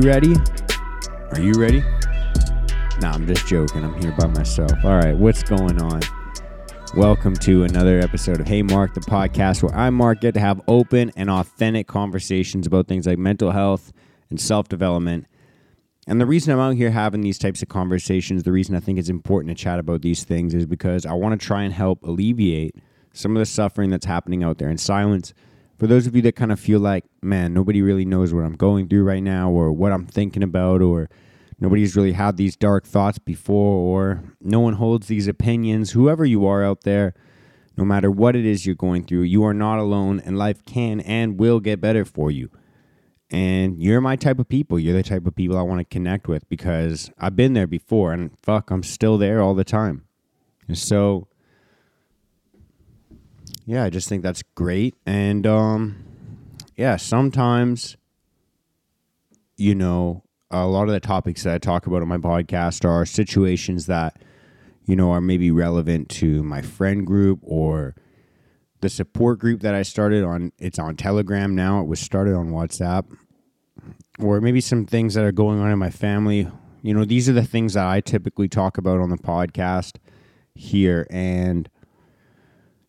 you ready? Are you ready? Nah, I'm just joking. I'm here by myself. All right, what's going on? Welcome to another episode of Hey Mark, the podcast where I, Mark, get to have open and authentic conversations about things like mental health and self development. And the reason I'm out here having these types of conversations, the reason I think it's important to chat about these things is because I want to try and help alleviate some of the suffering that's happening out there in silence for those of you that kind of feel like, man, nobody really knows what I'm going through right now or what I'm thinking about or nobody's really had these dark thoughts before or no one holds these opinions, whoever you are out there, no matter what it is you're going through, you are not alone and life can and will get better for you. And you're my type of people. You're the type of people I want to connect with because I've been there before and fuck, I'm still there all the time. And so yeah, I just think that's great. And um, yeah, sometimes, you know, a lot of the topics that I talk about on my podcast are situations that, you know, are maybe relevant to my friend group or the support group that I started on. It's on Telegram now. It was started on WhatsApp. Or maybe some things that are going on in my family. You know, these are the things that I typically talk about on the podcast here. And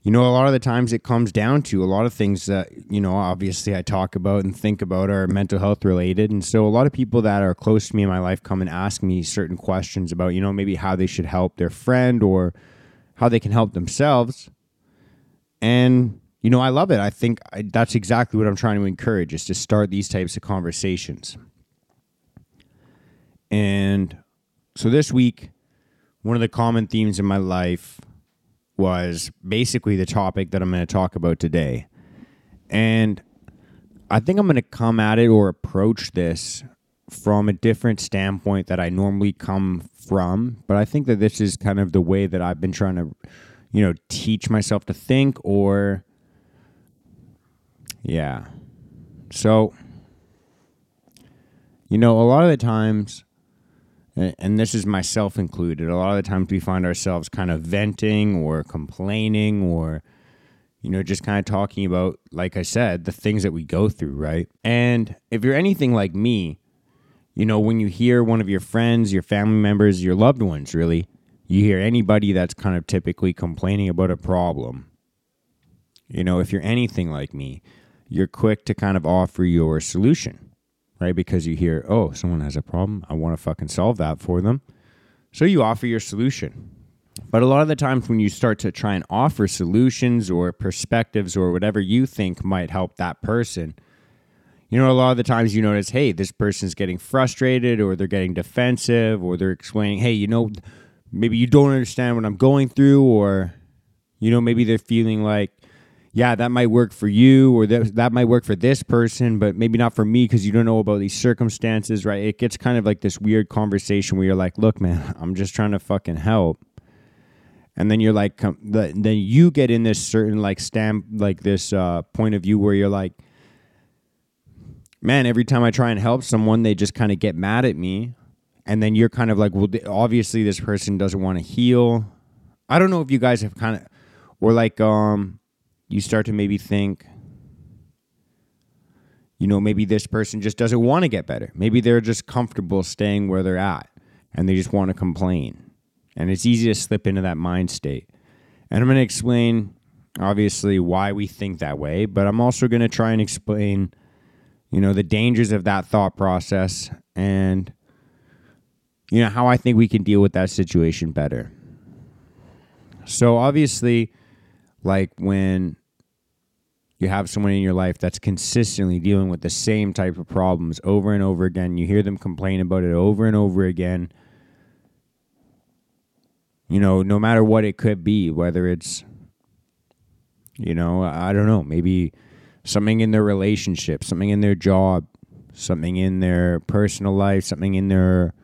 you know, a lot of the times it comes down to a lot of things that, you know, obviously I talk about and think about are mental health related. And so a lot of people that are close to me in my life come and ask me certain questions about, you know, maybe how they should help their friend or how they can help themselves. And, you know, I love it. I think I, that's exactly what I'm trying to encourage is to start these types of conversations. And so this week, one of the common themes in my life was basically the topic that I'm going to talk about today. And I think I'm going to come at it or approach this from a different standpoint that I normally come from. But I think that this is kind of the way that I've been trying to, you know, teach myself to think or, yeah. So, you know, a lot of the times, and this is myself included, a lot of the times we find ourselves kind of venting or complaining or, you know, just kind of talking about, like I said, the things that we go through, right? And if you're anything like me, you know, when you hear one of your friends, your family members, your loved ones, really, you hear anybody that's kind of typically complaining about a problem. You know, if you're anything like me, you're quick to kind of offer your solution right? Because you hear, oh, someone has a problem. I want to fucking solve that for them. So you offer your solution. But a lot of the times when you start to try and offer solutions or perspectives or whatever you think might help that person, you know, a lot of the times you notice, hey, this person's getting frustrated or they're getting defensive or they're explaining, hey, you know, maybe you don't understand what I'm going through or, you know, maybe they're feeling like, yeah, that might work for you or that, that might work for this person, but maybe not for me because you don't know about these circumstances, right? It gets kind of like this weird conversation where you're like, look, man, I'm just trying to fucking help. And then you're like, then you get in this certain like stamp, like this uh, point of view where you're like, man, every time I try and help someone, they just kind of get mad at me. And then you're kind of like, well, obviously this person doesn't want to heal. I don't know if you guys have kind of, or like, um, you start to maybe think, you know, maybe this person just doesn't want to get better. Maybe they're just comfortable staying where they're at and they just want to complain. And it's easy to slip into that mind state. And I'm going to explain, obviously, why we think that way, but I'm also going to try and explain, you know, the dangers of that thought process and, you know, how I think we can deal with that situation better. So, obviously, like when you have someone in your life that's consistently dealing with the same type of problems over and over again. You hear them complain about it over and over again. You know, no matter what it could be, whether it's, you know, I don't know, maybe something in their relationship, something in their job, something in their personal life, something in their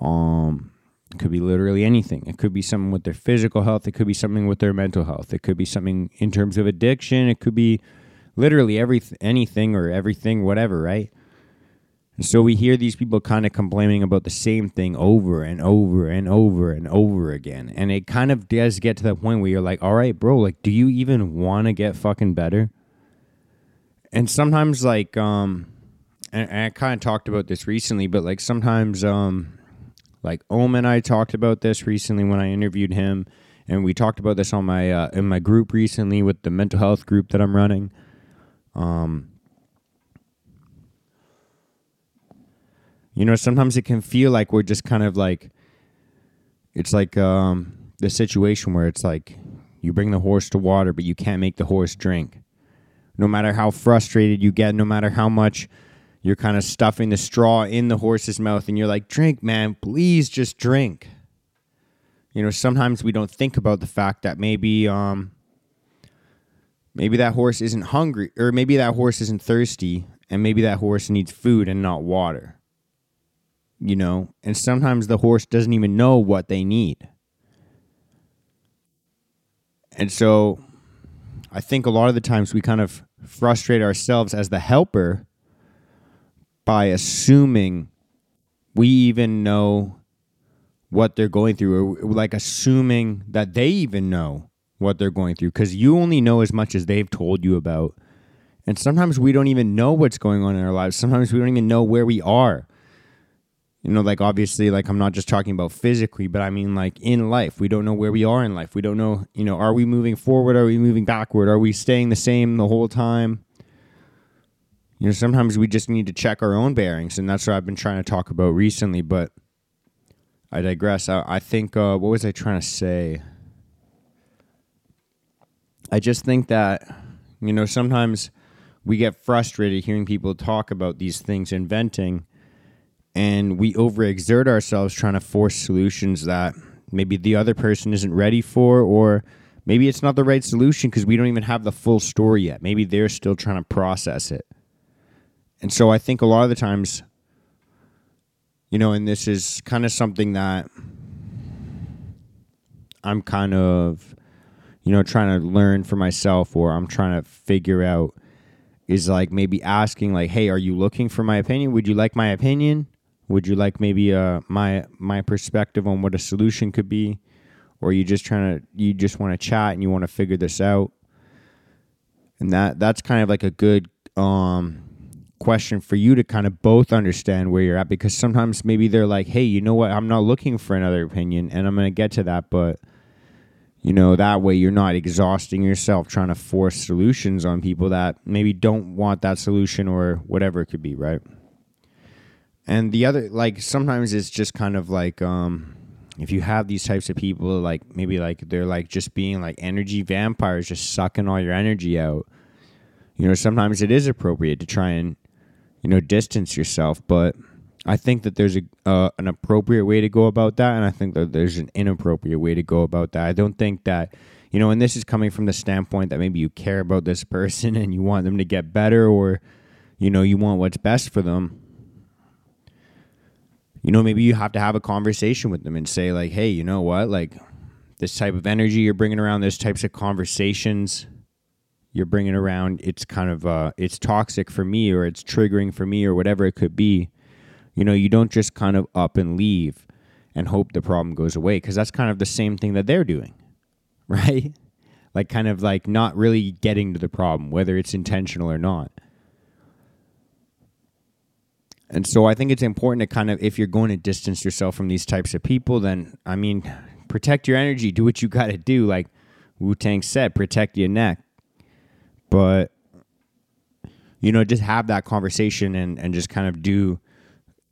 um could be literally anything. It could be something with their physical health. It could be something with their mental health. It could be something in terms of addiction. It could be literally every anything or everything, whatever, right? And so we hear these people kind of complaining about the same thing over and over and over and over again. And it kind of does get to that point where you're like, all right, bro, like, do you even want to get fucking better? And sometimes, like, um, and, and I kind of talked about this recently, but like sometimes, um, like Ohm and I talked about this recently when I interviewed him, and we talked about this on my uh, in my group recently with the mental health group that I'm running. Um, you know, sometimes it can feel like we're just kind of like, it's like um, the situation where it's like you bring the horse to water, but you can't make the horse drink. No matter how frustrated you get, no matter how much you're kind of stuffing the straw in the horse's mouth, and you're like, drink, man, please just drink. You know, sometimes we don't think about the fact that maybe, um, maybe that horse isn't hungry, or maybe that horse isn't thirsty, and maybe that horse needs food and not water. You know, and sometimes the horse doesn't even know what they need. And so I think a lot of the times we kind of frustrate ourselves as the helper by assuming we even know what they're going through, or like assuming that they even know what they're going through, because you only know as much as they've told you about. And sometimes we don't even know what's going on in our lives. Sometimes we don't even know where we are. You know like obviously like i'm not just talking about physically but i mean like in life. We don't know where we are in life. We don't know you know are we moving forward? Are we moving backward? Are we staying the same the whole time? You know sometimes we just need to check our own bearings and that's what i've been trying to talk about recently but i digress. I, I think uh, what was i trying to say i just think that you know sometimes we get frustrated hearing people talk about these things inventing and we overexert ourselves trying to force solutions that maybe the other person isn't ready for or maybe it's not the right solution because we don't even have the full story yet. Maybe they're still trying to process it. And so i think a lot of the times you know and this is kind of something that i'm kind of you know trying to learn for myself or i'm trying to figure out is like maybe asking like hey are you looking for my opinion would you like my opinion would you like maybe uh, my my perspective on what a solution could be, or you just trying to you just want to chat and you want to figure this out? And that that's kind of like a good um, question for you to kind of both understand where you're at because sometimes maybe they're like, hey, you know what? I'm not looking for another opinion, and I'm going to get to that, but you know that way you're not exhausting yourself trying to force solutions on people that maybe don't want that solution or whatever it could be, right? And the other, like, sometimes it's just kind of like, um, if you have these types of people, like, maybe like they're like just being like energy vampires, just sucking all your energy out. You know, sometimes it is appropriate to try and, you know, distance yourself. But I think that there's a uh, an appropriate way to go about that, and I think that there's an inappropriate way to go about that. I don't think that, you know, and this is coming from the standpoint that maybe you care about this person and you want them to get better, or, you know, you want what's best for them you know, maybe you have to have a conversation with them and say, like, hey, you know what? Like, this type of energy you're bringing around, this types of conversations you're bringing around, it's kind of, uh, it's toxic for me or it's triggering for me or whatever it could be. You know, you don't just kind of up and leave and hope the problem goes away because that's kind of the same thing that they're doing, right? Like, kind of like not really getting to the problem, whether it's intentional or not. And so I think it's important to kind of, if you're going to distance yourself from these types of people, then, I mean, protect your energy, do what you got to do. Like Wu Tang said, protect your neck. But, you know, just have that conversation and, and just kind of do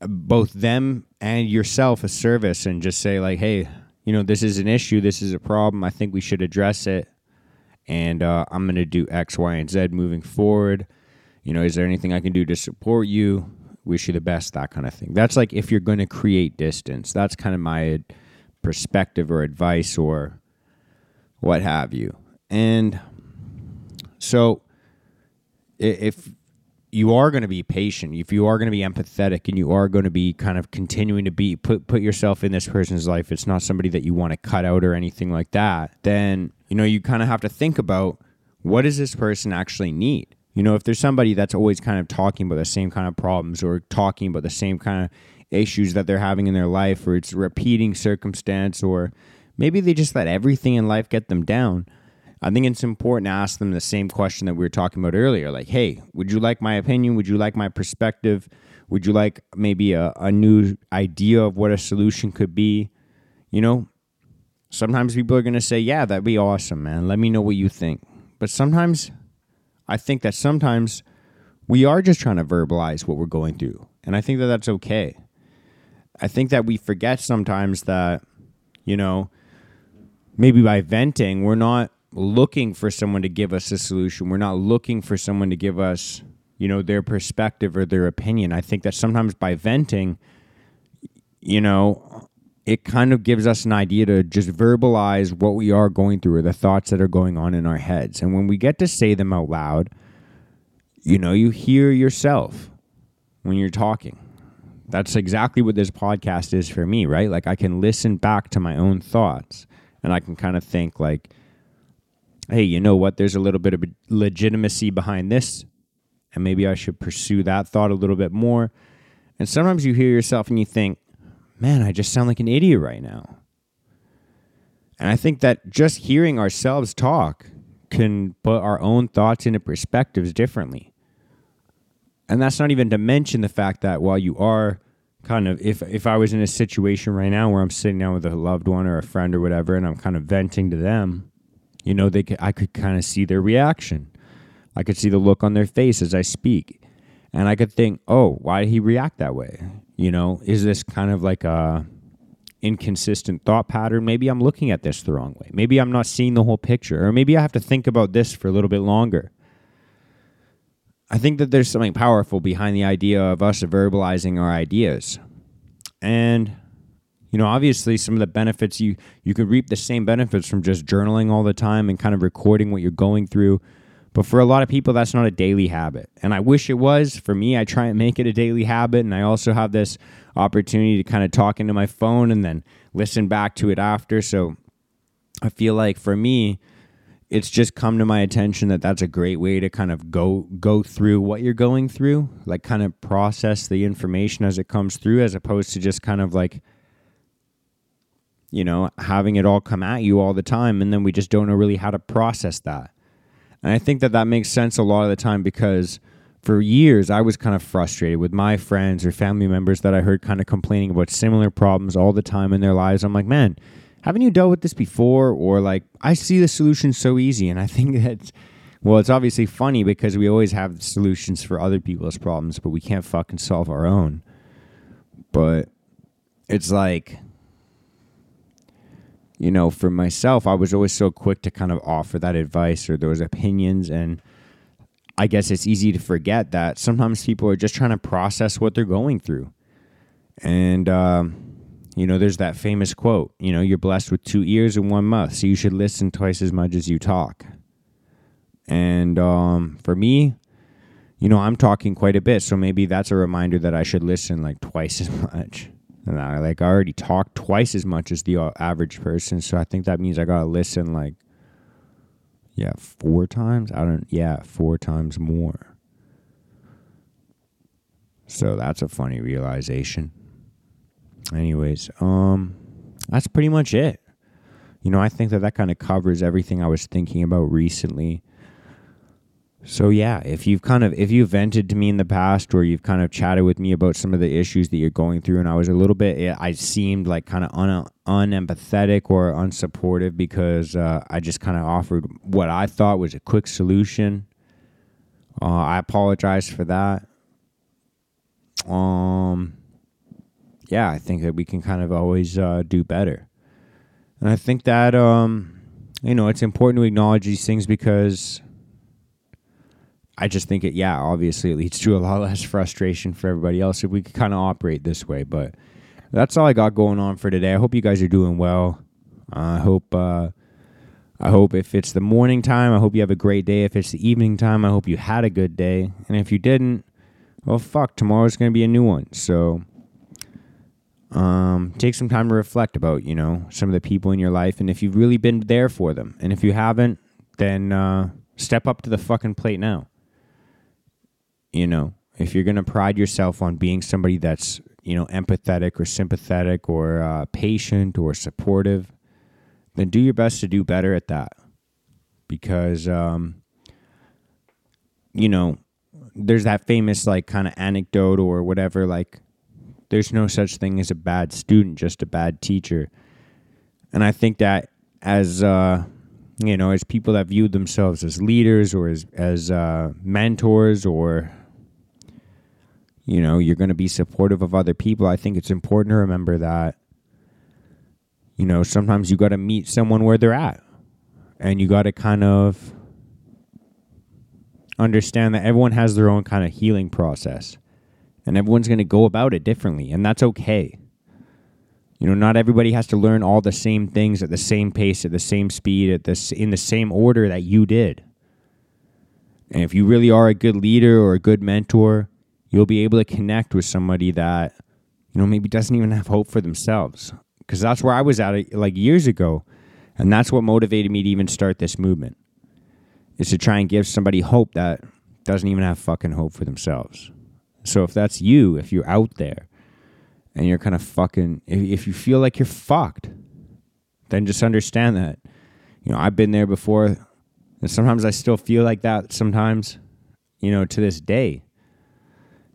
both them and yourself a service and just say, like, hey, you know, this is an issue, this is a problem. I think we should address it. And uh, I'm going to do X, Y, and Z moving forward. You know, is there anything I can do to support you? wish you the best, that kind of thing. That's like if you're going to create distance. That's kind of my perspective or advice or what have you. And so if you are going to be patient, if you are going to be empathetic and you are going to be kind of continuing to be put put yourself in this person's life, it's not somebody that you want to cut out or anything like that, then you know you kind of have to think about what does this person actually need? You know, if there's somebody that's always kind of talking about the same kind of problems or talking about the same kind of issues that they're having in their life, or it's repeating circumstance, or maybe they just let everything in life get them down. I think it's important to ask them the same question that we were talking about earlier. Like, hey, would you like my opinion? Would you like my perspective? Would you like maybe a, a new idea of what a solution could be? You know, sometimes people are going to say, yeah, that'd be awesome, man. Let me know what you think. But sometimes I think that sometimes we are just trying to verbalize what we're going through. And I think that that's okay. I think that we forget sometimes that, you know, maybe by venting, we're not looking for someone to give us a solution. We're not looking for someone to give us, you know, their perspective or their opinion. I think that sometimes by venting, you know, it kind of gives us an idea to just verbalize what we are going through or the thoughts that are going on in our heads. And when we get to say them out loud, you know, you hear yourself when you're talking. That's exactly what this podcast is for me, right? Like I can listen back to my own thoughts and I can kind of think like hey, you know what? There's a little bit of legitimacy behind this and maybe I should pursue that thought a little bit more. And sometimes you hear yourself and you think, "Man, I just sound like an idiot right now." And I think that just hearing ourselves talk can put our own thoughts into perspectives differently. And that's not even to mention the fact that while you are kind of if if I was in a situation right now where I'm sitting down with a loved one or a friend or whatever and I'm kind of venting to them, you know, they could, I could kind of see their reaction. I could see the look on their face as I speak. And I could think, "Oh, why did he react that way?" You know, is this kind of like a inconsistent thought pattern? Maybe I'm looking at this the wrong way. Maybe I'm not seeing the whole picture or maybe I have to think about this for a little bit longer I think that there's something powerful behind the idea of us verbalizing our ideas. And you know, obviously some of the benefits you you could reap the same benefits from just journaling all the time and kind of recording what you're going through. But for a lot of people that's not a daily habit. And I wish it was. For me, I try and make it a daily habit and I also have this opportunity to kind of talk into my phone and then listen back to it after. So I feel like for me, it's just come to my attention that that's a great way to kind of go go through what you're going through like kind of process the information as it comes through as opposed to just kind of like you know having it all come at you all the time and then we just don't know really how to process that and i think that that makes sense a lot of the time because for years i was kind of frustrated with my friends or family members that i heard kind of complaining about similar problems all the time in their lives i'm like man haven't you dealt with this before? Or like, I see the solution so easy. And I think that, well, it's obviously funny because we always have solutions for other people's problems, but we can't fucking solve our own. But it's like, you know, for myself, I was always so quick to kind of offer that advice or those opinions. And I guess it's easy to forget that sometimes people are just trying to process what they're going through. And, um, you know, there's that famous quote, you know, you're blessed with two ears and one mouth, so you should listen twice as much as you talk. And um, for me, you know, I'm talking quite a bit, so maybe that's a reminder that I should listen like twice as much. And I like I already talk twice as much as the uh, average person, so I think that means I gotta listen like, yeah, four times. I don't, yeah, four times more. So that's a funny realization anyways, um, that's pretty much it. You know, I think that that kind of covers everything I was thinking about recently. So yeah, if you've kind of if you've vented to me in the past or you've kind of chatted with me about some of the issues that you're going through and I was a little bit eh, I seemed like kind of un, unempathetic or unsupportive because uh, I just kind of offered what I thought was a quick solution. Uh, I apologize for that. Um yeah, I think that we can kind of always uh, do better. And I think that, um, you know, it's important to acknowledge these things because I just think it, yeah, obviously it leads to a lot less frustration for everybody else if we could kind of operate this way. But that's all I got going on for today. I hope you guys are doing well. I hope, uh, I hope if it's the morning time, I hope you have a great day. If it's the evening time, I hope you had a good day. And if you didn't, well, fuck, tomorrow's going to be a new one. So, um, take some time to reflect about, you know, some of the people in your life and if you've really been there for them. And if you haven't, then uh, step up to the fucking plate now. You know, if you're going to pride yourself on being somebody that's, you know, empathetic or sympathetic or uh, patient or supportive, then do your best to do better at that. because um, you know there's that famous like kind of anecdote or whatever like there's no such thing as a bad student just a bad teacher and i think that as uh, you know as people that view themselves as leaders or as as uh, mentors or you know you're going to be supportive of other people i think it's important to remember that you know sometimes you got to meet someone where they're at. And you got to kind of understand that everyone has their own kind of healing process. And everyone's going to go about it differently and that's okay you know not everybody has to learn all the same things at the same pace at the same speed at this in the same order that you did and if you really are a good leader or a good mentor you'll be able to connect with somebody that you know maybe doesn't even have hope for themselves because that's where i was at like years ago and that's what motivated me to even start this movement is to try and give somebody hope that doesn't even have fucking hope for themselves. So if that's you, if you're out there and you're kind of fucking, if, if you feel like you're fucked, then just understand that. You know, I've been there before, and sometimes I still feel like that sometimes, you know, to this day.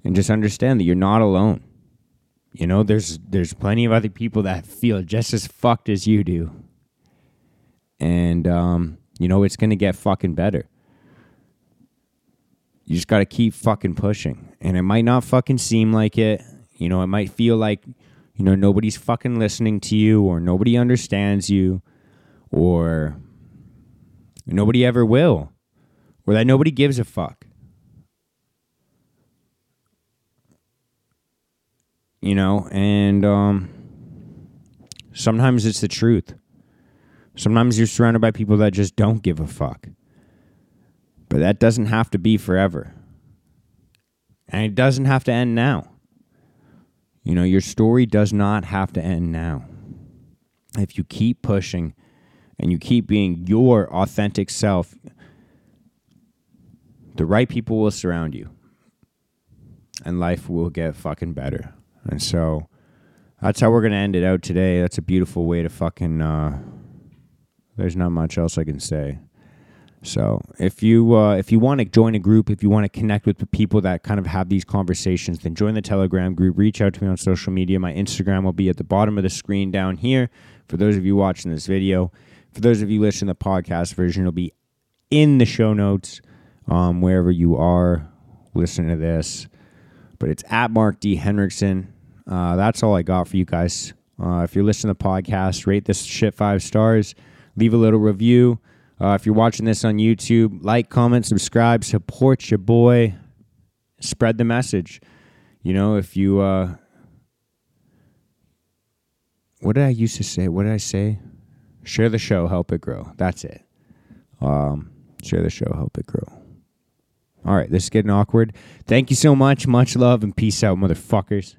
And just understand that you're not alone. You know, there's there's plenty of other people that feel just as fucked as you do. And um, you know, it's to get fucking better. You just got to keep fucking pushing. And it might not fucking seem like it. You know, it might feel like, you know, nobody's fucking listening to you or nobody understands you or nobody ever will or that nobody gives a fuck. You know, and um, sometimes it's the truth. Sometimes you're surrounded by people that just don't give a fuck. But that doesn't have to be forever. And it doesn't have to end now. You know, your story does not have to end now. If you keep pushing and you keep being your authentic self, the right people will surround you. And life will get fucking better. And so that's how we're going to end it out today. That's a beautiful way to fucking uh, there's not much else I can say. So if you uh, if you want to join a group, if you want to connect with the people that kind of have these conversations, then join the Telegram group. Reach out to me on social media. My Instagram will be at the bottom of the screen down here. For those of you watching this video, for those of you listening to the podcast version, it'll be in the show notes um, wherever you are listening to this. But it's at Mark D Henriksen. Uh, that's all I got for you guys. Uh, if you're listening to the podcast, rate this shit five stars leave a little review. Uh, if you're watching this on YouTube, like, comment, subscribe, support your boy, spread the message. You know, if you, uh, what did I used to say? What did I say? Share the show, help it grow. That's it. Um, share the show, help it grow. All right, this is getting awkward. Thank you so much. Much love and peace out, motherfuckers.